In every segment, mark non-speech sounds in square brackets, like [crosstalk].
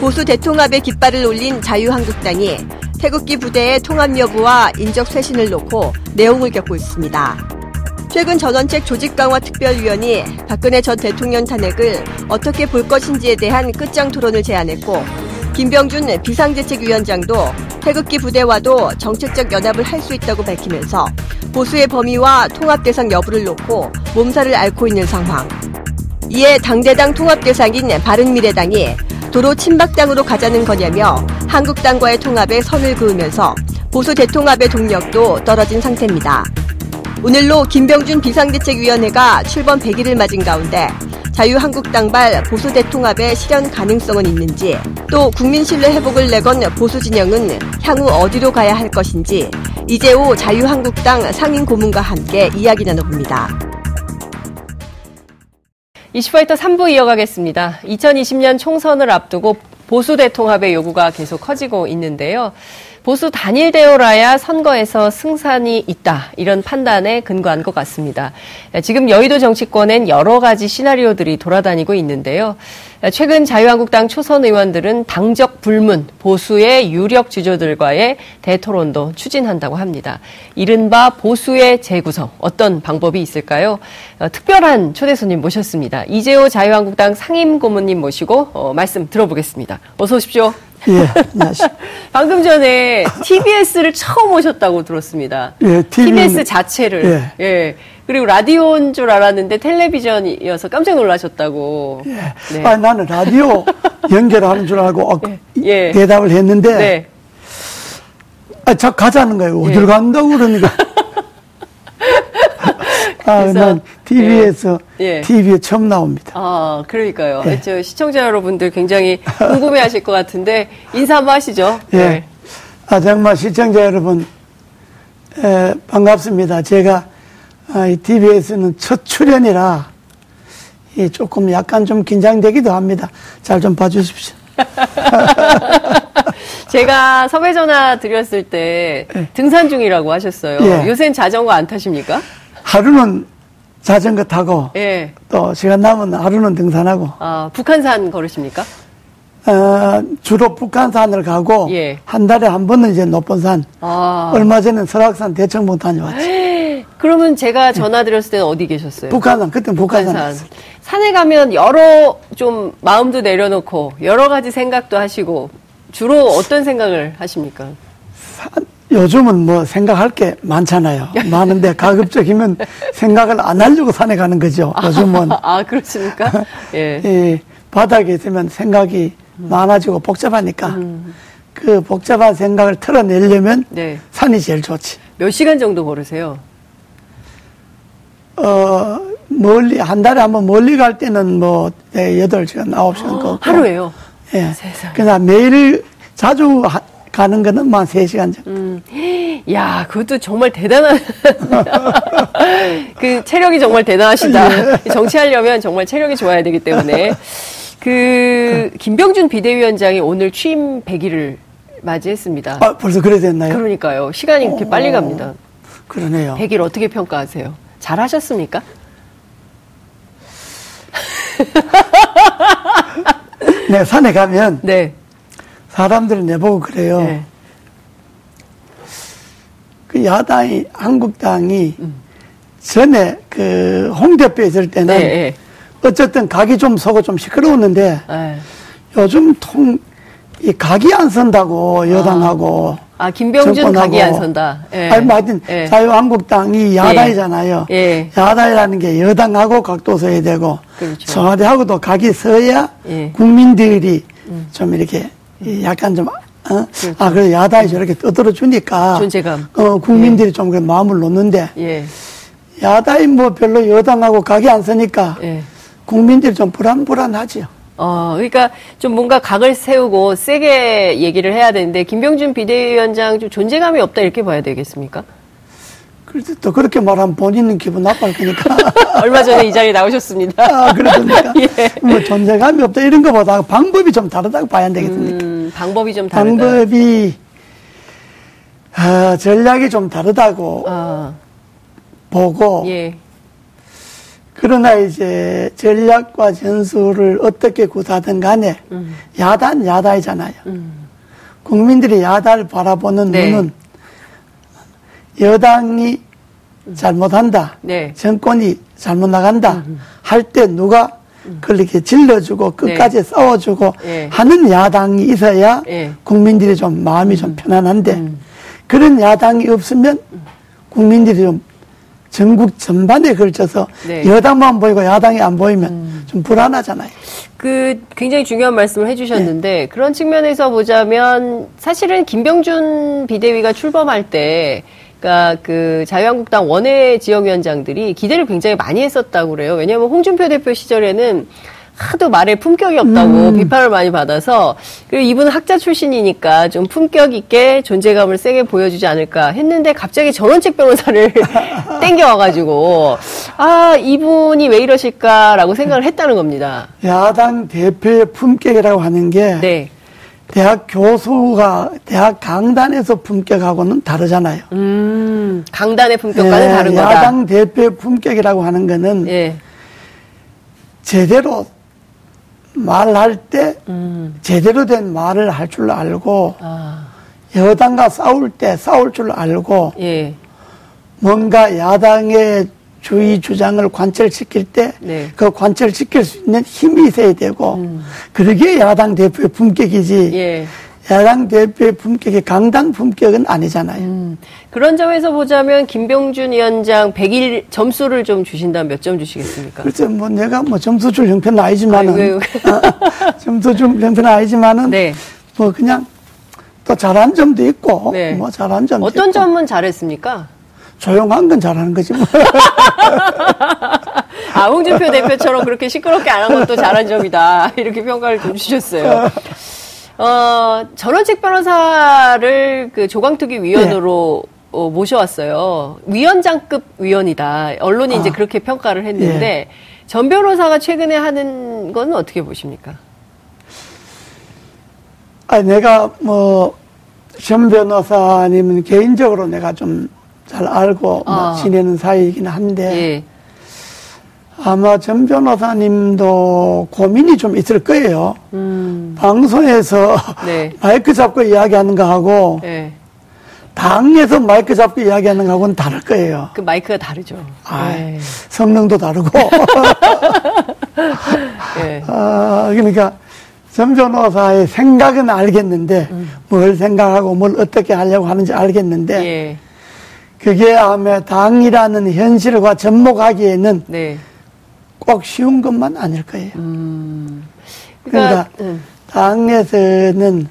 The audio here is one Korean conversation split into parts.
보수 대통합의 깃발을 올린 자유한국당이 태극기 부대의 통합 여부와 인적 쇄신을 놓고 내용을 겪고 있습니다. 최근 전원책 조직 강화 특별위원이 박근혜 전 대통령 탄핵을 어떻게 볼 것인지에 대한 끝장 토론을 제안했고 김병준 비상대책위원장도 태극기 부대와도 정책적 연합을 할 수 있다고 밝히면서 보수의 범위와 통합 대상 여부를 놓고 몸살을 앓고 있는 상황. 이에 당대당 통합 대상인 바른미래당이 도로 친박당으로 가자는 거냐며 한국당과의 통합에 선을 그으면서 보수 대통합의 동력도 떨어진 상태입니다. 오늘로 김병준 비상대책위원회가 출범 100일을 맞은 가운데 자유한국당발 보수 대통합의 실현 가능성은 있는지 또 국민 신뢰 회복을 내건 보수 진영은 향후 어디로 가야 할 것인지 이재호 자유한국당 상임 고문과 함께 이야기 나눠봅니다. 이슈파이터 3부 이어가겠습니다. 2020년 총선을 앞두고 보수 대통합의 요구가 계속 커지고 있는데요. 보수 단일대우라야 선거에서 승산이 있다. 이런 판단에 근거한 것 같습니다. 지금 여의도 정치권엔 여러 가지 시나리오들이 돌아다니고 있는데요. 최근 자유한국당 초선 의원들은 당적 불문, 보수의 유력 주조들과의 대토론도 추진한다고 합니다. 이른바 보수의 재구성, 어떤 방법이 있을까요? 어, 특별한 초대 손님 모셨습니다. 이재호 자유한국당 상임 고문님 모시고 어, 말씀 들어보겠습니다. 어서 오십시오. 예, 안녕하세요. [laughs] 방금 전에 TBS를 처음 오셨다고 들었습니다. 예, TV 는- TBS 자체를. 예. 예. 그리고 라디오인 줄 알았는데 텔레비전이어서 깜짝 놀라셨다고. 예. 네. 아, 나는 라디오 [laughs] 연결하는 줄 알고 어, 예. 대답을 했는데 네. 아, 저 가자는 거예요. 예. 간다고 그러니까. [laughs] 아, 그래서, 난 TV에서 예. TV에 처음 나옵니다. 아, 그러니까요. 예. 저 시청자 여러분들 굉장히 궁금해 하실 것 같은데, 인사 한번 하시죠. 예. 네. 아, 정말 시청자 여러분, 에, 반갑습니다. 제가 아, 이 TV에서는 첫 출연이라 이 조금 약간 좀 긴장되기도 합니다. 잘 좀 봐주십시오. [laughs] 제가 섭외 전화 드렸을 때 등산 중이라고 하셨어요. 예. 요새는 자전거 안 타십니까? 하루는 자전거 타고 예. 또 시간 남은 하루는 등산하고 아, 북한산 걸으십니까? 어, 주로 북한산을 가고 예. 한 달에 한 번은 이제 높은 산 아. 얼마 전에 설악산 대청봉 다녀왔지 그러면 제가 전화 드렸을 때는 어디 계셨어요? 북한산 그때 북한산 북한산. 산에 가면 여러 좀 마음도 내려놓고 여러 가지 생각도 하시고 주로 어떤 생각을 하십니까? 산- 요즘은 뭐 생각할 게 많잖아요 [laughs] 많은데 가급적이면 생각을 안 하려고 산에 가는 거죠 요즘은 아, 그렇습니까? [laughs] 예. 이 바닥에 있으면 생각이 많아지고 복잡하니까 그 복잡한 생각을 털어내려면 네. 산이 제일 좋지 몇 시간 정도 걸으세요? 어, 멀리, 한 달에 한번 멀리 갈 때는 뭐, 네, 8시간, 9시간 걷고. 하루에요? 예. 세상에. 그냥 매일 자주 하- 가는 거는 뭐한 3시간 정도. 음. 야, 그것도 정말 대단한. [laughs] 그 체력이 정말 대단하시다. 예. 정치하려면 정말 체력이 좋아야 되기 때문에. 그, 김병준 비대위원장이 오늘 취임 100일을 맞이했습니다. 아, 벌써 그래 됐나요? 그러니까요. 시간이 그렇게 어. 빨리 갑니다. 그러네요. 100일 어떻게 평가하세요? 잘 하셨습니까? [laughs] 네, 산에 가면 네. 사람들이 내보고 그래요. 네. 그 야당이, 한국당이 전에 그 홍대뼈 있을 때는 네, 네. 어쨌든 각이 좀 서고 좀 시끄러웠는데 네. 요즘 통, 이 각이 안 선다고 여당하고. 아, 김병준 정권하고. 각이 안 선다. 예. 아니, 뭐 하여튼 예. 자유한국당이 야당이잖아요. 예. 야당이라는 게 여당하고 각도 서야 되고 그렇죠. 청와대하고도 각이 서야 예. 음. 국민들이 좀 이렇게 이 약간 좀 어? 아, 그래 야당이 저렇게 떠들어 주니까 그렇죠. 존재감. 어, 국민들이 좀 그래 마음을 놓는데 예. 야당이 뭐 별로 여당하고 각이 안 서니까 예. 국민들이 좀 불안불안하지요. 어, 그러니까 좀 뭔가 각을 세우고 세게 얘기를 해야 되는데 김병준 비대위원장 좀 존재감이 없다 이렇게 봐야 되겠습니까? 그래도 또 그렇게 말하면 본인은 기분 나빠할 거니까. [laughs] 얼마 전에 이 자리에 나오셨습니다. 아, 그러니까 [laughs] 예. 뭐 존재감이 없다 이런 거보다 방법이 좀 다르다고 봐야 안 되겠습니까? 음, 방법이 좀 다르다. 방법이 아, 전략이 좀 다르다고 아, 보고 예. 그러나 이제 전략과 전술을 어떻게 구사하든 간에 음. 야단 야다이잖아요. 음. 국민들이 야단을 바라보는 네. 눈은 여당이 잘못한다. 네. 정권이 잘못 나간다. 할 때 누가 그렇게 질러주고 끝까지 싸워주고 네. 하는 야당이 있어야 네. 국민들이 좀 마음이 좀 편안한데 음. 그런 야당이 없으면 국민들이 좀 전국 전반에 걸쳐서 네. 여당만 보이고 야당이 안 보이면 좀 불안하잖아요. 그 굉장히 중요한 말씀을 네. 해주셨는데 그런 측면에서 보자면 사실은 김병준 비대위가 출범할 때 그러니까 그 자유한국당 원외 지역위원장들이 기대를 굉장히 많이 했었다고 그래요. 왜냐하면 홍준표 대표 시절에는 하도 말에 품격이 없다고 음. 비판을 많이 받아서 그리고 이분은 학자 출신이니까 좀 품격 있게 존재감을 세게 보여주지 않을까 했는데 갑자기 전원책 변호사를 [laughs] 땡겨와가지고 아 이분이 왜 이러실까라고 생각을 했다는 겁니다. 야당 대표의 품격이라고 하는 게 네. 대학 교수가 대학 강단에서 품격하고는 다르잖아요. 음, 강단의 품격과는 예, 다른 거다. 야당 대표의 품격이라고 하는 거는 예. 제대로 말할 때 음. 제대로 된 말을 할 줄 알고 아, 여당과 싸울 때 싸울 줄 알고 예. 뭔가 야당의 주의 주장을 관철시킬 때그 네. 관철시킬 수 있는 힘이 있어야 되고 그러게 야당 대표의 품격이지 음. 예. 야당 대표의 품격이 강당 품격은 아니잖아요. 음. 그런 점에서 보자면 김병준 위원장 100일 점수를 좀 주신다면 몇 점 주시겠습니까? 글쎄 뭐 내가 뭐 점수 줄 형편은 아니지만은 [laughs] 점수 줄 형편은 아니지만은 네. 뭐 그냥 또 잘한 점도 있고 네. 뭐 잘한 점도 어떤 있고 점은 잘했습니까? 조용한 건 잘하는 거지 뭐. [laughs] 아, 홍준표 대표처럼 그렇게 시끄럽게 안 한 것도 잘한 점이다. [laughs] 이렇게 평가를 좀 주셨어요. 어, 전원책 변호사를 그 조강특위 위원으로 어, 모셔왔어요. 위원장급 위원이다. 언론이 이제 아. 그렇게 평가를 했는데 전 변호사가 최근에 하는 건 어떻게 보십니까? 아니 내가 뭐현 변호사님은 개인적으로 내가 좀 잘 알고 뭐 아. 지내는 사이이긴 한데 예. 아마 전 변호사님도 고민이 좀 있을 거예요. 음. 방송에서 [laughs] 네. 마이크 잡고 이야기하는 거하고 예. 당에서 마이크 잡고 이야기하는 거하고는 다를 거예요. 그 마이크가 다르죠. 아, 예. 성능도 다르고. [laughs] 예. 아, 그러니까 전 변호사의 생각은 알겠는데 뭘 생각하고 뭘 어떻게 하려고 하는지 알겠는데 예. 그게 아마 당이라는 현실과 접목하기에는 네. 꼭 쉬운 것만 아닐 거예요. 음. 그러니까 음. 당에서는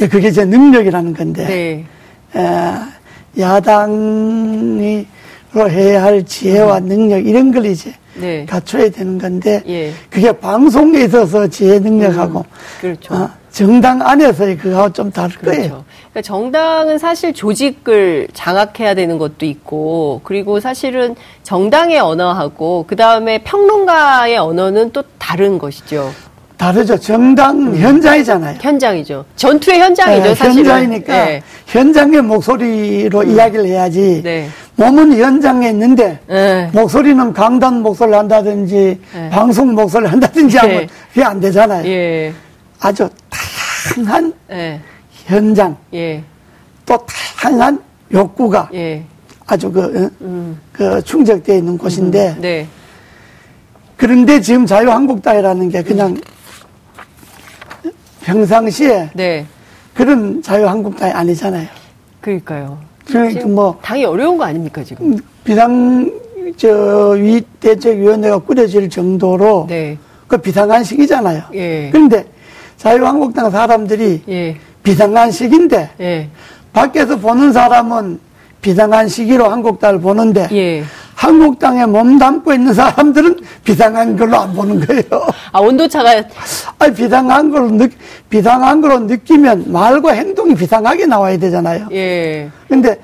예, 그게 제 능력이라는 건데 네. 에, 야당이 로 해야 할 지혜와 능력 이런 걸 이제 네. 갖춰야 되는 건데 예. 그게 방송에 있어서 지혜 능력하고 그렇죠. 어, 정당 안에서의 그거하고 좀 다를 거예요. 그러니까 정당은 사실 조직을 장악해야 되는 것도 있고, 그리고 사실은 정당의 언어하고, 그 다음에 평론가의 언어는 또 다른 것이죠. 다르죠. 정당 현장이잖아요. 현장이죠. 전투의 현장이죠, 예, 사실은. 현장이니까 네. 현장의 목소리로 이야기를 해야지. 네. 몸은 현장에 있는데 네. 목소리는 강단 목소리를 한다든지 네. 방송 목소리를 한다든지 하면 네. 그게 안 되잖아요. 예. 아주 다양한 예. 현장 예. 또 다양한 욕구가 예. 아주 그, 어, 음. 그 충족되어 있는 곳인데 네. 그런데 지금 자유한국당이라는 게 그냥 평상시에 네. 그런 자유한국당이 아니잖아요. 그러니까요. 그러니까 뭐 당이 어려운 거 아닙니까, 지금? 비상 저위 대책위원회가 꾸려질 정도로 네. 그 비상한식이잖아요. 예. 그런데 자유한국당 사람들이 예. 비상한식인데 예. 밖에서 보는 사람은 비상한 시기로 한국당을 보는데 예. 한국당에 몸 담고 있는 사람들은 비상한 걸로 안 보는 거예요. 아, 온도차가, 아니 비상한 걸로 느 비상한 걸로 느끼면 말과 행동이 비상하게 나와야 되잖아요. 예. 근데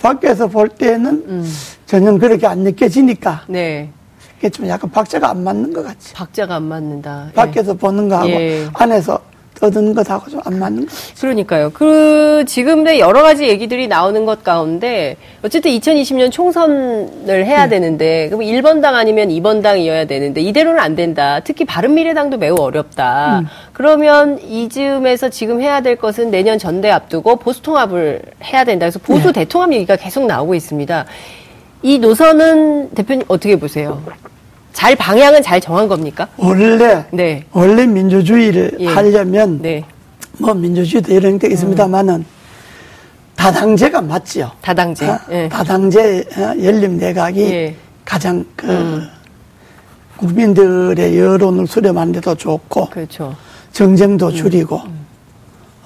밖에서 볼 때는 음. 전혀 그렇게 안 느껴지니까 네. 이게 좀 약간 박자가 안 맞는 것 같지. 박자가 안 맞는다. 예. 밖에서 보는 거하고 예. 안에서 떠드는 것하고 좀 안 맞는 것 같아요. 그러니까요. 그 지금의 여러 가지 얘기들이 나오는 것 가운데 어쨌든 2020년 총선을 해야 네. 되는데 그럼 1번 당 아니면 2번 당이어야 되는데 이대로는 안 된다. 특히 바른미래당도 매우 어렵다. 음. 그러면 이즈음에서 지금 해야 될 것은 내년 전대 앞두고 보수 통합을 해야 된다. 그래서 보수 네. 대통합 얘기가 계속 나오고 있습니다. 이 노선은 대표님 어떻게 보세요? 잘 방향은 잘 정한 겁니까? 원래 네. 원래 민주주의를 예. 하려면 네. 뭐 민주주의도 이런 게 있습니다만은 다당제가 맞지요. 다당제. 어? 예. 다당제 어, 연립 내각이 예. 가장 그 국민들의 여론을 수렴하는 데도 좋고 그렇죠. 정쟁도 줄이고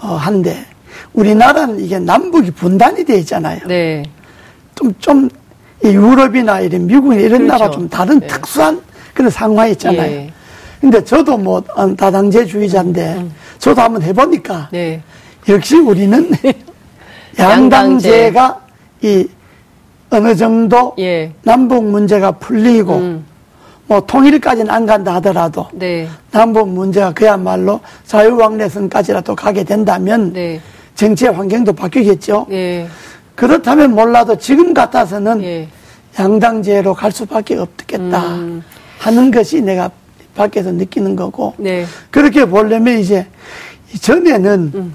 어, 한데 우리나라는 이게 남북이 분단이 돼 있잖아요. 네. 좀, 좀, 이 유럽이나 이런 미국이나 이런 그렇죠. 나라 좀 다른 네. 특수한 그런 상황이 있잖아요. 예. 근데 저도 뭐 어, 다당제주의자인데 저도 한번 해보니까 네. 역시 우리는 [laughs] 양당제가 이 어느 정도 예. 남북 문제가 풀리고 음. 뭐 통일까지는 안 간다 하더라도 네. 남북 문제가 그야말로 자유왕래선까지라도 가게 된다면 네. 정치의 환경도 바뀌겠죠. 예. 그렇다면 몰라도 지금 같아서는 예. 양당제로 갈 수밖에 없겠다 음. 하는 것이 내가 밖에서 느끼는 거고 네. 그렇게 보려면 이제 전에는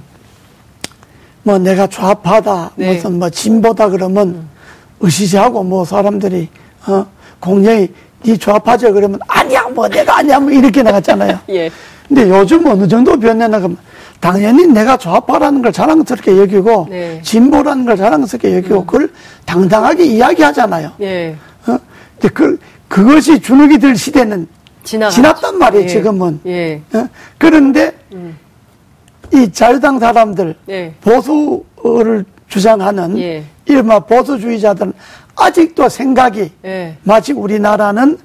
뭐 내가 좌파다 네. 무슨 뭐 진보다 그러면 으시시하고 뭐 사람들이 어 공연히 네 좌파죠 그러면 아니야 뭐 내가 아니야 뭐 이렇게 나갔잖아요. [laughs] 예. 근데 요즘 어느 정도 변했나 그러면 당연히 내가 좌파라는 걸 자랑스럽게 여기고 네. 진보라는 걸 자랑스럽게 여기고 그걸 당당하게 이야기하잖아요. 예. 어? 근데 그 그것이 주눅이 들 시대는 지나갔죠. 지났단 말이에요 예. 지금은. 예. 어? 그런데 이 자유당 사람들 예. 보수를 주장하는 예. 이른바 보수주의자들은 아직도 생각이 예. 마치 우리나라는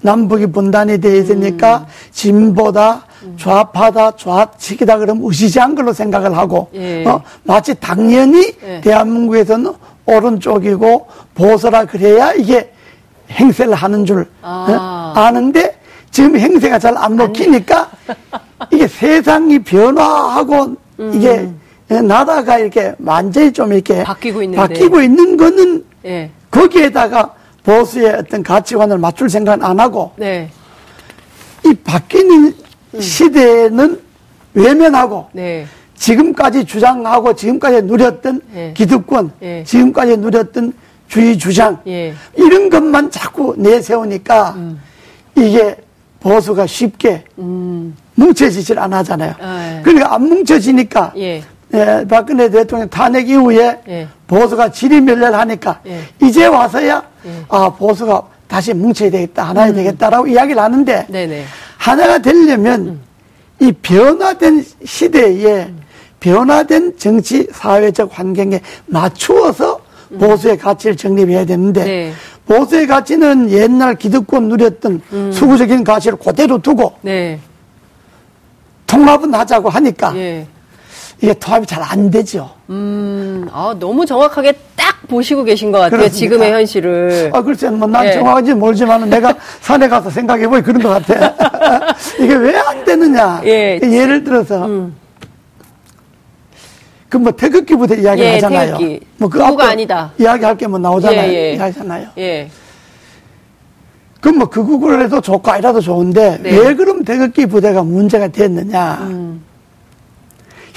남북이 분단이 되어 있으니까 진보다 좌파다 좌측이다 그러면 의시지한 걸로 생각을 하고 예. 어? 마치 당연히 예. 대한민국에서는 오른쪽이고 보수라 그래야 이게 행세를 하는 줄 아. 어? 아는데 지금 행세가 잘 안 먹히니까 [laughs] 이게 세상이 변화하고 이게 나라가 이렇게 완전히 좀 이렇게 음. 바뀌고. 바뀌고 있는 거는 예. 거기에다가 보수의 어떤 가치관을 맞출 생각은 안 하고 네. 이 바뀌는 시대는 외면하고 네. 지금까지 주장하고 지금까지 누렸던 예. 기득권, 예. 지금까지 누렸던 주의 주장 예. 이런 것만 자꾸 내세우니까 음. 이게 보수가 쉽게 뭉쳐지질 안 하잖아요. 아, 예. 그러니까 안 뭉쳐지니까 예. 예, 박근혜 대통령 탄핵 이후에 예. 보수가 지리멸렬하니까 예. 이제 와서야 아 보수가 다시 뭉쳐야 되겠다 하나야 되겠다라고 이야기를 하는데 음. 네네. 하나가 되려면 이 변화된 시대에 변화된 정치 사회적 환경에 맞추어서 보수의 가치를 정립해야 되는데 네. 보수의 가치는 옛날 기득권 누렸던 수구적인 가치를 그대로 두고 네. 통합은 하자고 하니까 예. 이게 통합이 잘 안 되죠. 음, 아, 너무 정확하게 딱 보시고 계신 것 같아요. 그렇습니까? 지금의 현실을. 아, 글쎄, 뭐, 난 예. 정확한지 모르지만 내가 산에 가서 생각해보니 그런 것 같아. [laughs] 이게 왜 안 되느냐. 예. 예를 들어서, 그뭐 태극기 부대 이야기 예, 하잖아요. 태극기. 뭐그 앞에 아니다. 이야기할 게 뭐 나오잖아요. 예, 예. 이야기하잖아요. 예. 그럼 뭐 극우를 해도 좋고 아니라도 좋은데 네. 왜 그럼 태극기 부대가 문제가 됐느냐. 음.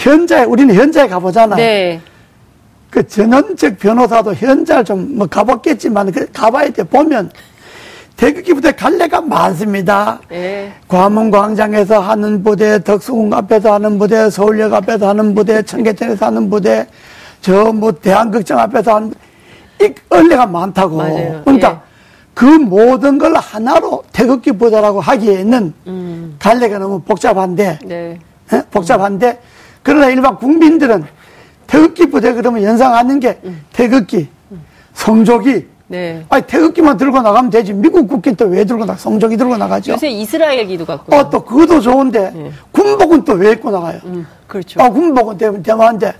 현장에, 우리는 현장에 가보잖아요. 네. 그 전원적 변호사도 현장을 좀뭐 가봤겠지만 그 가봐야 돼 보면 태극기 부대 갈래가 많습니다. 예. 광화문광장에서 하는 부대, 덕수궁 앞에서 하는 부대, 서울역 앞에서 하는 부대, 청계천에서 하는 부대, 저 뭐 대한극장 앞에서 하는 이 얼레가 많다고. 맞아요. 그러니까 예. 그 모든 걸 하나로 태극기 부대라고 하기에는 음. 갈래가 너무 복잡한데 네. 예? 복잡한데 그러나 일반 국민들은 태극기 부대 그러면 연상 하는 게 음. 태극기, 성조기. 네. 아니 태극기만 들고 나가면 되지. 미국 국기는 또 왜 들고 나? 성조기 들고 나가죠. 요새 이스라엘 기도 갖고. 어또 그것도 좋은데 군복은 또 왜 입고 나가요? 음, 그렇죠. 아 군복은 대- 대만한데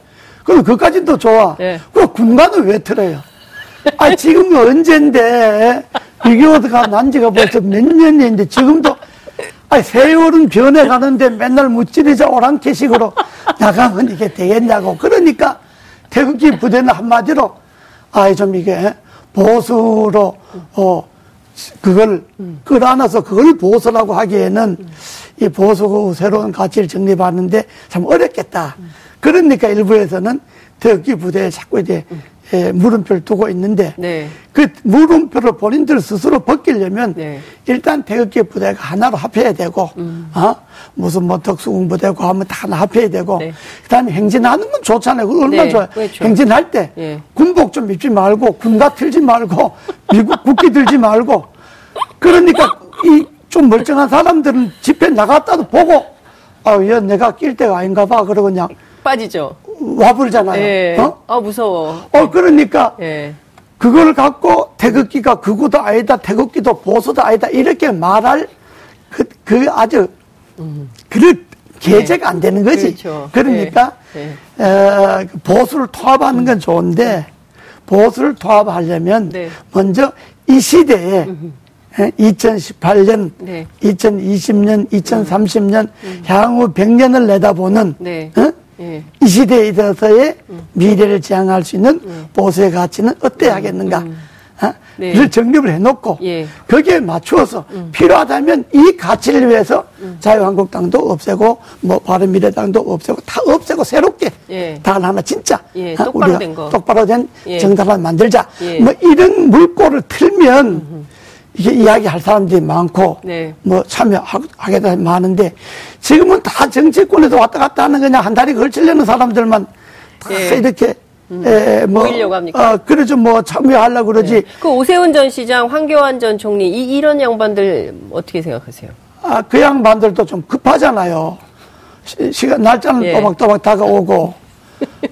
그럼 그까지는 또 좋아. 네. 그럼 군관은 왜 틀어요? 아 지금 언젠데 6.25가 난 지가 벌써 몇 년인데 지금도 아니, 세월은 변해가는데 맨날 무찌르자 오랑캐식으로 [laughs] 나가면 이게 되겠냐고. 그러니까 태극기 부대는 한마디로, 아이, 좀 이게 보수로, 어, 그걸 끌어안아서 그걸 보수라고 하기에는 이 보수 새로운 가치를 정립하는데 참 어렵겠다. 그러니까 일부에서는 태극기 부대에 자꾸 이제 예, 물음표를 두고 있는데 네. 그 물음표를 본인들 스스로 벗기려면 네. 일단 태극기 부대가 하나로 합해야 되고 어? 무슨 뭐 특수공부대고 하면 다 하나 합해야 되고 네. 그다음에 행진하는 건 좋잖아요. 그거 얼마나 네, 좋아요. 그렇죠. 행진할 때 예. 군복 좀 입지 말고 군가 틀지 말고 [laughs] 미국 국기 들지 말고 그러니까 이 좀 멀쩡한 사람들은 집회 나갔다도 보고 아, 얘 내가 낄 때가 아닌가 봐. 그러고 그냥 빠지죠. 와불잖아요. 예. 어? 아, 무서워. 어, 그러니까 예. 그걸 갖고 태극기가 극우도 아니다, 태극기도 보수도 아니다, 이렇게 말할 그, 그 아주, 그 계제가 안 되는 거지. 그렇죠. 러니까 네. 에, 그 보수를 통합하는 건 좋은데, 보수를 통합하려면 네. 먼저 이 시대에 2018년, 네. 2020년, 2030년, 향후 100년을 내다보는 네. 어? 예. 이 시대에 있어서의 미래를 지향할 수 있는 보수의 가치는 어때야 하겠는가? 어? 네. 를 정립을 해놓고 예. 거기에 맞추어서 필요하다면 이 가치를 위해서 자유한국당도 없애고 뭐 바른미래당도 없애고 다 없애고 새롭게 예. 다 하나 진짜 예, 어? 똑바로 우리가 된 거. 똑바로 된 예. 정당을 만들자. 예. 뭐 이런 물꼬를 틀면 이게 이야기할 사람들이 많고 네. 뭐 참여하게 되면 많은데 지금은 다 정치권에서 왔다 갔다 하는 그냥 한 다리 걸치려는 사람들만 다 예. 이렇게 에, 뭐, 모이려고 합니까? 어, 그러죠. 뭐 참여하려고 그러지. 그 오세훈 전 시장, 황교안 전 총리 이 이런 양반들 어떻게 생각하세요? 아, 그 양반들도 좀 급하잖아요. 시, 시간, 날짜는 예. 또박또박 다가오고,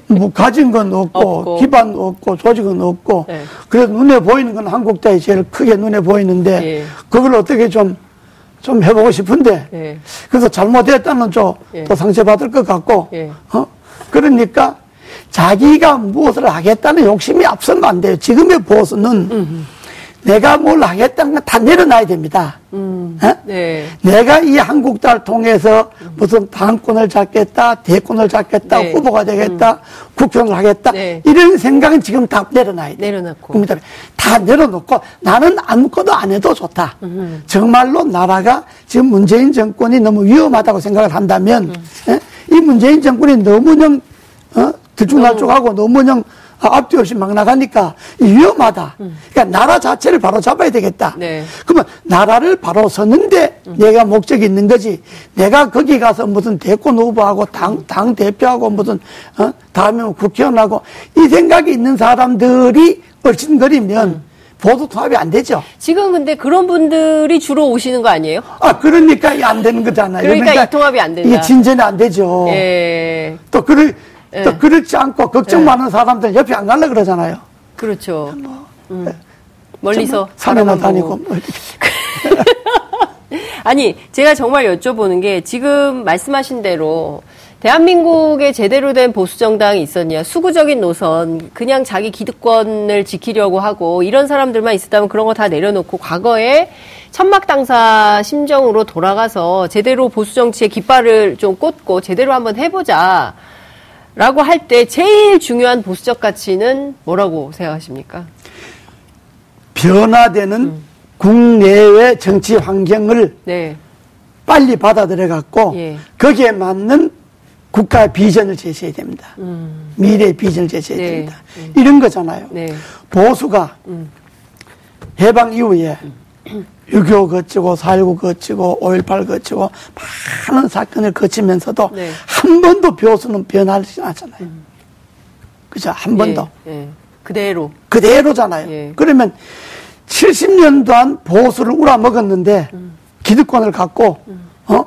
뭐, 가진 건 없고, 없고. 기반 없고, 조직은 없고, 네. 그래도 눈에 보이는 건 한국당이 제일 크게 눈에 보이는데, 예. 그걸 어떻게 좀, 좀 해보고 싶은데, 예. 그래서 잘못했다는 좀, 예. 또 상처 받을 것 같고, 예. 어? 그러니까, 자기가 무엇을 하겠다는 욕심이 앞서면 안 돼요. 지금의 보수는, 내가 뭘 하겠다는 건 다 내려놔야 됩니다. 어? 네. 내가 이 한국당을 통해서 무슨 당권을 잡겠다, 대권을 잡겠다, 네. 후보가 되겠다, 국회의원을 하겠다, 네. 이런 생각은 지금 다 내려놔야 돼. 내려놓고. 국민들 다 내려놓고 나는 아무것도 안 해도 좋다. 정말로 나라가 지금 문재인 정권이 너무 위험하다고 생각을 한다면, 예? 이 문재인 정권이 너무냥, 어? 들쭉날쭉하고 너무냥 앞뒤 없이 막 나가니까 위험하다. 그러니까 나라 자체를 바로 잡아야 되겠다. 네. 그러면 나라를 바로 서는데 내가 목적이 있는 거지. 내가 거기 가서 무슨 대권 후보하고 당, 당 대표하고 무슨, 어? 다음에 국회의원하고 이 생각이 있는 사람들이 얼씬거리면 보수 통합이 안 되죠. 지금 근데 그런 분들이 주로 오시는 거 아니에요? 아, 그러니까 이게 안 되는 거잖아요. 그러니까 이 통합이 안 된다. 이게 진전이 안 되죠. 예. 또, 그럴, 예. 또 그렇지 않고 걱정 많은 사람들 옆에 안 갈라 그러잖아요. 그렇죠. 음. 멀리서 산에만 다니고. 뭐. [laughs] 아니, 제가 정말 여쭤보는 게 지금 말씀하신 대로 대한민국에 제대로 된 보수 정당이 있었냐? 수구적인 노선, 그냥 자기 기득권을 지키려고 하고 이런 사람들만 있었다면 그런 거 다 내려놓고 과거에 천막 당사 심정으로 돌아가서 제대로 보수 정치의 깃발을 좀 꽂고 제대로 한번 해보자. 라고 할 때 제일 중요한 보수적 가치는 뭐라고 생각하십니까? 변화되는 음. 국내외 정치 환경을 네. 빨리 받아들여 갖고 예. 거기에 맞는 국가의 비전을 제시해야 됩니다. 미래의 비전을 제시해야 음. 네. 됩니다. 이런 거잖아요. 네. 보수가 음. 해방 이후에 6.25 거치고 4.19 거치고 5.18 거치고 많은 사건을 거치면서도 네. 한 번도 보수는 변하지 않았잖아요. 그죠? 한 번도. 예, 예. 그대로. 그대로잖아요. 예. 그러면 70년 동안 보수를 우라먹었는데 기득권을 갖고 어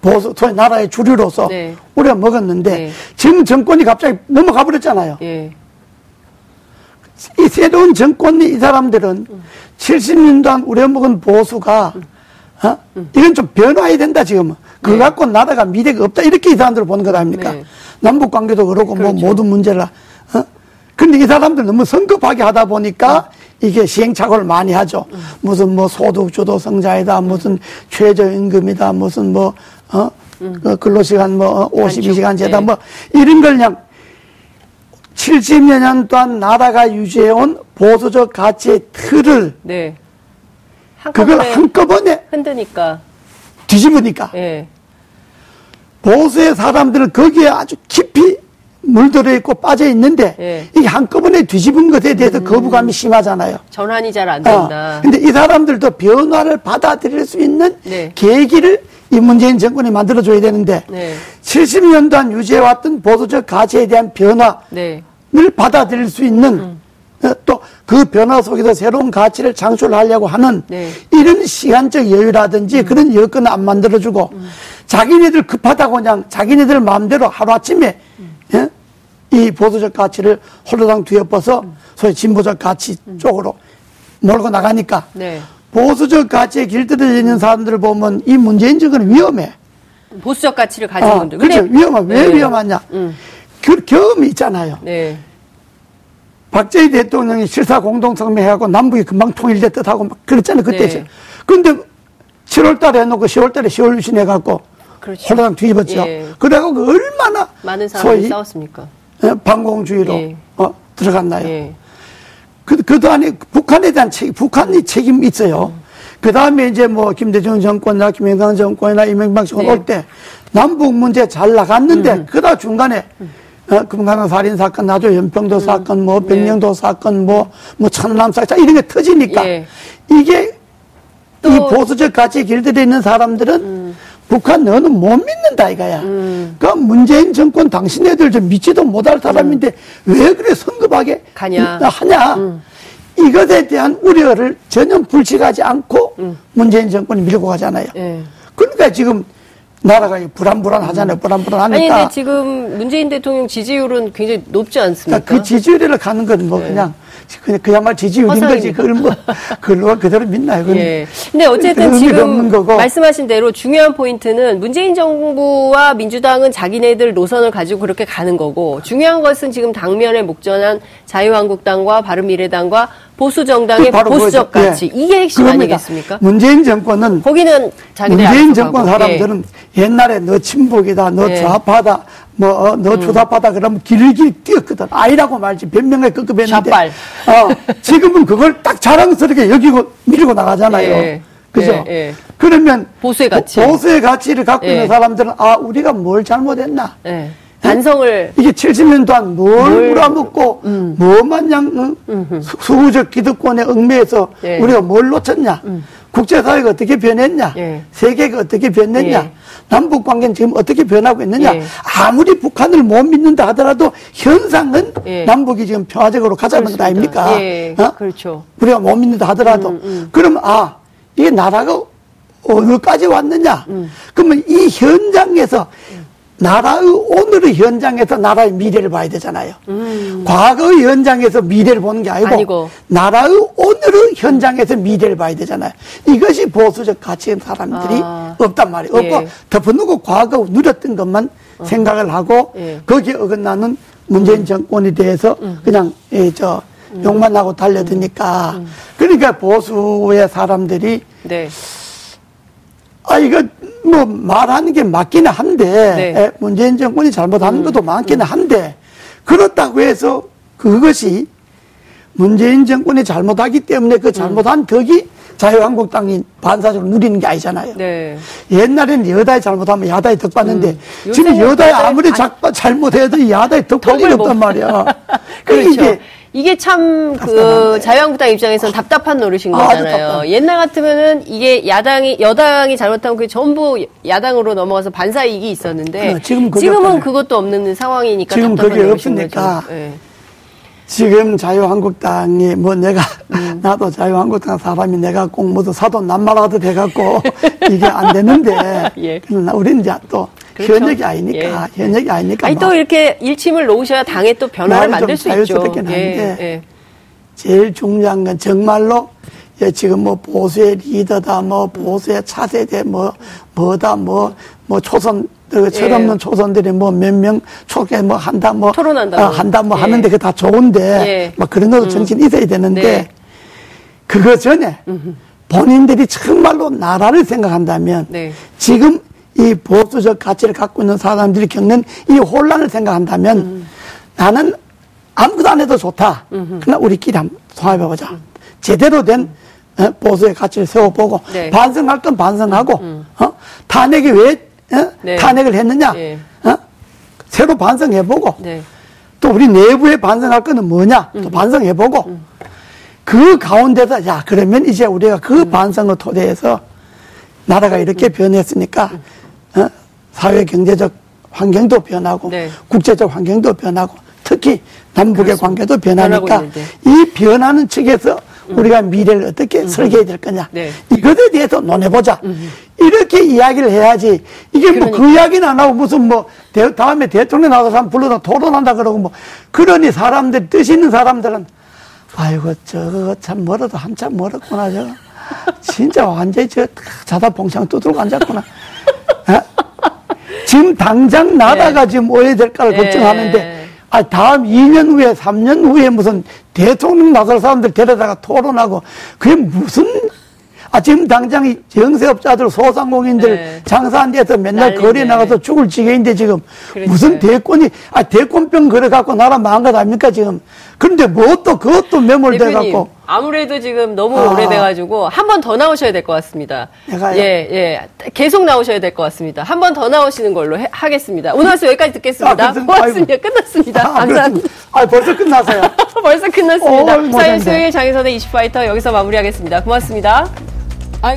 보수 소위 나라의 주류로서 네. 우려먹었는데 네. 지금 정권이 갑자기 넘어가 버렸잖아요. 예. 이 새로운 정권이 이 사람들은 70년 동안 우려먹은 보수가 어? 이건 좀 변화해야 된다 지금은. 그거 갖고 나라가 미래가 없다 이렇게 이 사람들을 보는 것 아닙니까? 네. 남북 관계도 그렇고 뭐 그렇죠. 모든 문제라. 어? 근데 이 사람들 너무 성급하게 하다 보니까 이게 시행착오를 많이 하죠. 무슨 뭐 소득주도 성장이다, 무슨 최저임금이다, 무슨 뭐, 어, 그 근로시간 뭐 52시간 제다 네. 뭐 이런 걸 그냥 70여 년 동안 나라가 유지해온 보수적 가치의 틀을 네. 그걸 한꺼번에 흔드니까. 뒤집으니까 예. 보수의 사람들은 거기에 아주 깊이 물들어 있고 빠져 있는데 예. 이게 한꺼번에 뒤집은 것에 대해서 거부감이 심하잖아요. 전환이 잘안 어, 된다. 근데 이 사람들도 변화를 받아들일 수 있는 네. 계기를 이 문재인 정권이 만들어줘야 되는데 네. 70년 동안 유지해왔던 보수적 가치에 대한 변화를 네. 받아들일 수 있는 음. 또그 변화 속에서 새로운 가치를 창출하려고 하는 네. 이런 시간적 여유라든지 음. 그런 여건을 안 만들어주고 자기네들 급하다고 그냥 자기네들 마음대로 하루아침에 음. 예? 이 보수적 가치를 홀로당 뒤엎어서 음. 소위 진보적 가치 쪽으로 몰고 나가니까 네. 보수적 가치에 길들여져 있는 사람들을 보면 이 문재인 정권은 위험해. 보수적 가치를 가진 어, 분들. 그렇죠. 위험하. 왜 네. 위험하냐? 음. 그 경험이 있잖아요. 네. 박정희 대통령이 실사 공동성명해갖고 남북이 금방 통일될 듯하고 막 그랬잖아요. 그때. 네. 근데 7월 달에 해놓고 10월 달에 10월 유신 해갖고 그렇죠. 홀랑 뒤집었죠. 예. 그래갖고 그 얼마나 많은 사람들이 소위 싸웠습니까? 어, 반공주의로 예. 어, 들어갔나요? 예. 그, 그 안에 북한에 대한 책, 북한이 책임이 있어요. 그 다음에 이제 뭐 김대중 정권이나 김영삼 정권이나 이명박 정권 네. 올때 남북 문제 잘 나갔는데 그다 중간에 어, 금강산 살인 사건, 나주 연평도 사건, 뭐 백령도 사건, 뭐, 뭐 천남 사건 이런 게 터지니까 예. 이게 또- 이 보수적 가치에 길들여 있는 사람들은 북한 너는 못 믿는다 이거야. 그 문재인 정권 당신네들 좀 믿지도 못할 사람인데 왜 그래 성급하게 가냐. 하냐. 이것에 대한 우려를 전혀 불식하지 않고 문재인 정권이 밀고 가잖아요. 예. 그러니까 지금 나라가 불안불안하잖아요. 불안불안하니까. 아니 근데 지금 문재인 대통령 지지율은 굉장히 높지 않습니까? 그러니까 그 지지율을 가는 건뭐 네. 그냥 그냥 그야말로 지지율인 거지. 허상입니다. 그걸 뭐 그걸 그대로 믿나요? 예. 근데 어쨌든 지금. 말씀하신 대로 중요한 포인트는 문재인 정부와 민주당은 자기네들 노선을 가지고 그렇게 가는 거고 중요한 것은 지금 당면에 목전한 자유한국당과 바른미래당과 보수 정당의 바로 보수적 그거죠. 가치 예. 이게 핵심 그럽니다. 아니겠습니까? 문재인 정권은 거기는 자기들 문재인. 정권 사람들은 옛날에 너 친북이다, 너 예. 좌파다, 뭐, 어, 너 주사파다 그러면 길길 뛰었거든. 아니라고 말지. 변명에 급급했는데. 어, 지금은 그걸 딱 자랑스럽게 여기고 밀고 나가잖아요. 예. 그죠? 예, 예. 그러면 보수의 가치. 보, 수의 가치를 갖고 예. 있는 사람들은 아, 우리가 뭘 잘못했나? 예. 반성을 이게 70년 동안 뭘 뭘- 음. 물어먹고 뭐만 양 응? 수- 수구적 기득권에 얽매여서 예. 우리가 뭘 놓쳤냐 국제사회가 어떻게 변했냐 예. 세계가 어떻게 변했냐 예. 남북 관계는 지금 어떻게 변하고 있느냐 예. 아무리 북한을 못 믿는다 하더라도 현상은 예. 남북이 지금 평화적으로 가자는 것. 아닙니까 예, 어? 그렇죠. 우리가 못 믿는다 하더라도 그럼 아 이게 나라가 어느까지 왔느냐 음. 그러면 이 현장에서 나라의 오늘의 현장에서 나라의 미래를 봐야 되잖아요. 과거의 현장에서 미래를 보는 게 아니고, 음. 아니고. 나라의 오늘의 현장에서 미래를 봐야 되잖아요. 이것이 보수적 가치인 사람들이 아. 없단 말이에요. 없고 예. 덮어놓고 과거 누렸던 것만 생각을 하고 예. 거기에 어긋나는 문재인 정권에 대해서 그냥 예, 저 욕만 하고 달려드니까 그러니까 보수의 사람들이 네. 아, 이거, 뭐, 말하는 게 맞기는 한데, 네. 에, 문재인 정권이 잘못하는 것도 많기는 한데, 그렇다고 해서 그것이 문재인 정권이 잘못하기 때문에 그 잘못한 덕이 자유한국당이 반사적으로 누리는 게 아니잖아요. 네. 옛날에는 여당이 잘못하면 야당이 덕 받는데, 지금 요새는 여당이 아무리 반- 자, 잘못해도 야당이 덕못 없단 말이야. [laughs] 그렇죠. 이게 이게 참 그. 자유한국당 입장에서는 답답한 노릇인 아, 거잖아요. 답답. 옛날 같으면은 이게 야당이 여당이 잘못하면 그게 전부 야당으로 넘어가서 반사 이익이 있었는데 그래, 지금 없잖아요. 그것도 없는 상황이니까 지금 그게 없으니까. 예. 지금 자유한국당이 뭐 내가 음. 나도 자유한국당 사람이 내가 꼭 모두 사도 남말하도 돼갖고 이게 안 되는데 예. 우리는 이제 또 그렇죠. 현역이 아니니까 예. 현역이 아니니까 아니 또막 이렇게 일침을 놓으셔야 당에 또 변화를 만들 좀수 있죠. 한데. 예. 제일 중요한 건 정말로 예, 지금 뭐 보수의 리더다 뭐 보수의 차세대 뭐 뭐다 뭐 뭐 초선 그 철없는 예. 초선들이 뭐 몇 명 초게 뭐 한다 뭐 토론한다고. 어, 한다 뭐 예. 하는데 그 다 좋은데 예. 막 그런 것도 정신 이 있어야 되는데 네. 그거 전에 본인들이 정말로 나라를 생각한다면 네. 지금 이 보수적 가치를 갖고 있는 사람들이 겪는 이 혼란을 생각한다면 음. 나는 아무것도 안 해도 좋다. 그러나 우리끼리 한번 통합해보자. 제대로 된 어, 보수의 가치를 세워보고 네. 음. 반성할 건 반성하고 어? 탄핵이 왜 어? 네. 탄핵을 했느냐 예. 어? 새로 반성해보고 네. 또 우리 내부에 반성할 거는 뭐냐 또 반성해보고 그 가운데서 야 그러면 이제 우리가 그 반성을 토대해서 나라가 이렇게 변했으니까 어? 사회 경제적 환경도 변하고 네. 국제적 환경도 변하고 특히 남북의 관계도 변하니까. 이 변하는 측에서 우리가 미래를 어떻게 설계해야 될 거냐 네. 이것에 대해서 논해보자 이렇게 이야기를 해야지 이게 뭐그 그러니까. 이야기는 안 하고 무슨 뭐 대- 다음에 대통령 나와서 한번 불러다 토론한다 그러고 뭐 그러니 사람들 뜻 있는 사람들은 아이고 저거 참 멀어도 한참 멀었구나 저거 진짜 완전히 저 자다 봉창 두들고 앉았구나 어? 지금 당장 나라가 지금 오해야 될까를 네. 걱정하는데 아 다음 2년 후에 3년 후에 무슨 대통령 나설 사람들 데려다가 토론하고 그게 무슨 아 지금 당장 이 영세업자들 소상공인들 네. 장사 안 돼서 맨날 난리네. 거리에 나가서 죽을 지경인데 지금 그러니까요. 무슨 대권이 아 대권병 걸어 갖고 나라 망한 것 아닙니까 지금 그런데 뭐 또 그것도 매몰돼 대표님, 갖고 아무래도 지금 너무 아. 오래돼가지고 한 번 더 나오셔야 될 것 같습니다. 내가요? 예, 예. 계속 나오셔야 될 것 같습니다. 한 번 더 나오시는 걸로 해- 하겠습니다. 오늘 말씀 여기까지 듣겠습니다. 아? 고맙습니다. 끝났습니다. 아, 감사합니다. 아 벌써 끝나서요. [laughs] 벌써 끝났습니다. 사연 수요일 장희선의 이슈파이터 여기서 마무리하겠습니다. 고맙습니다. 아유,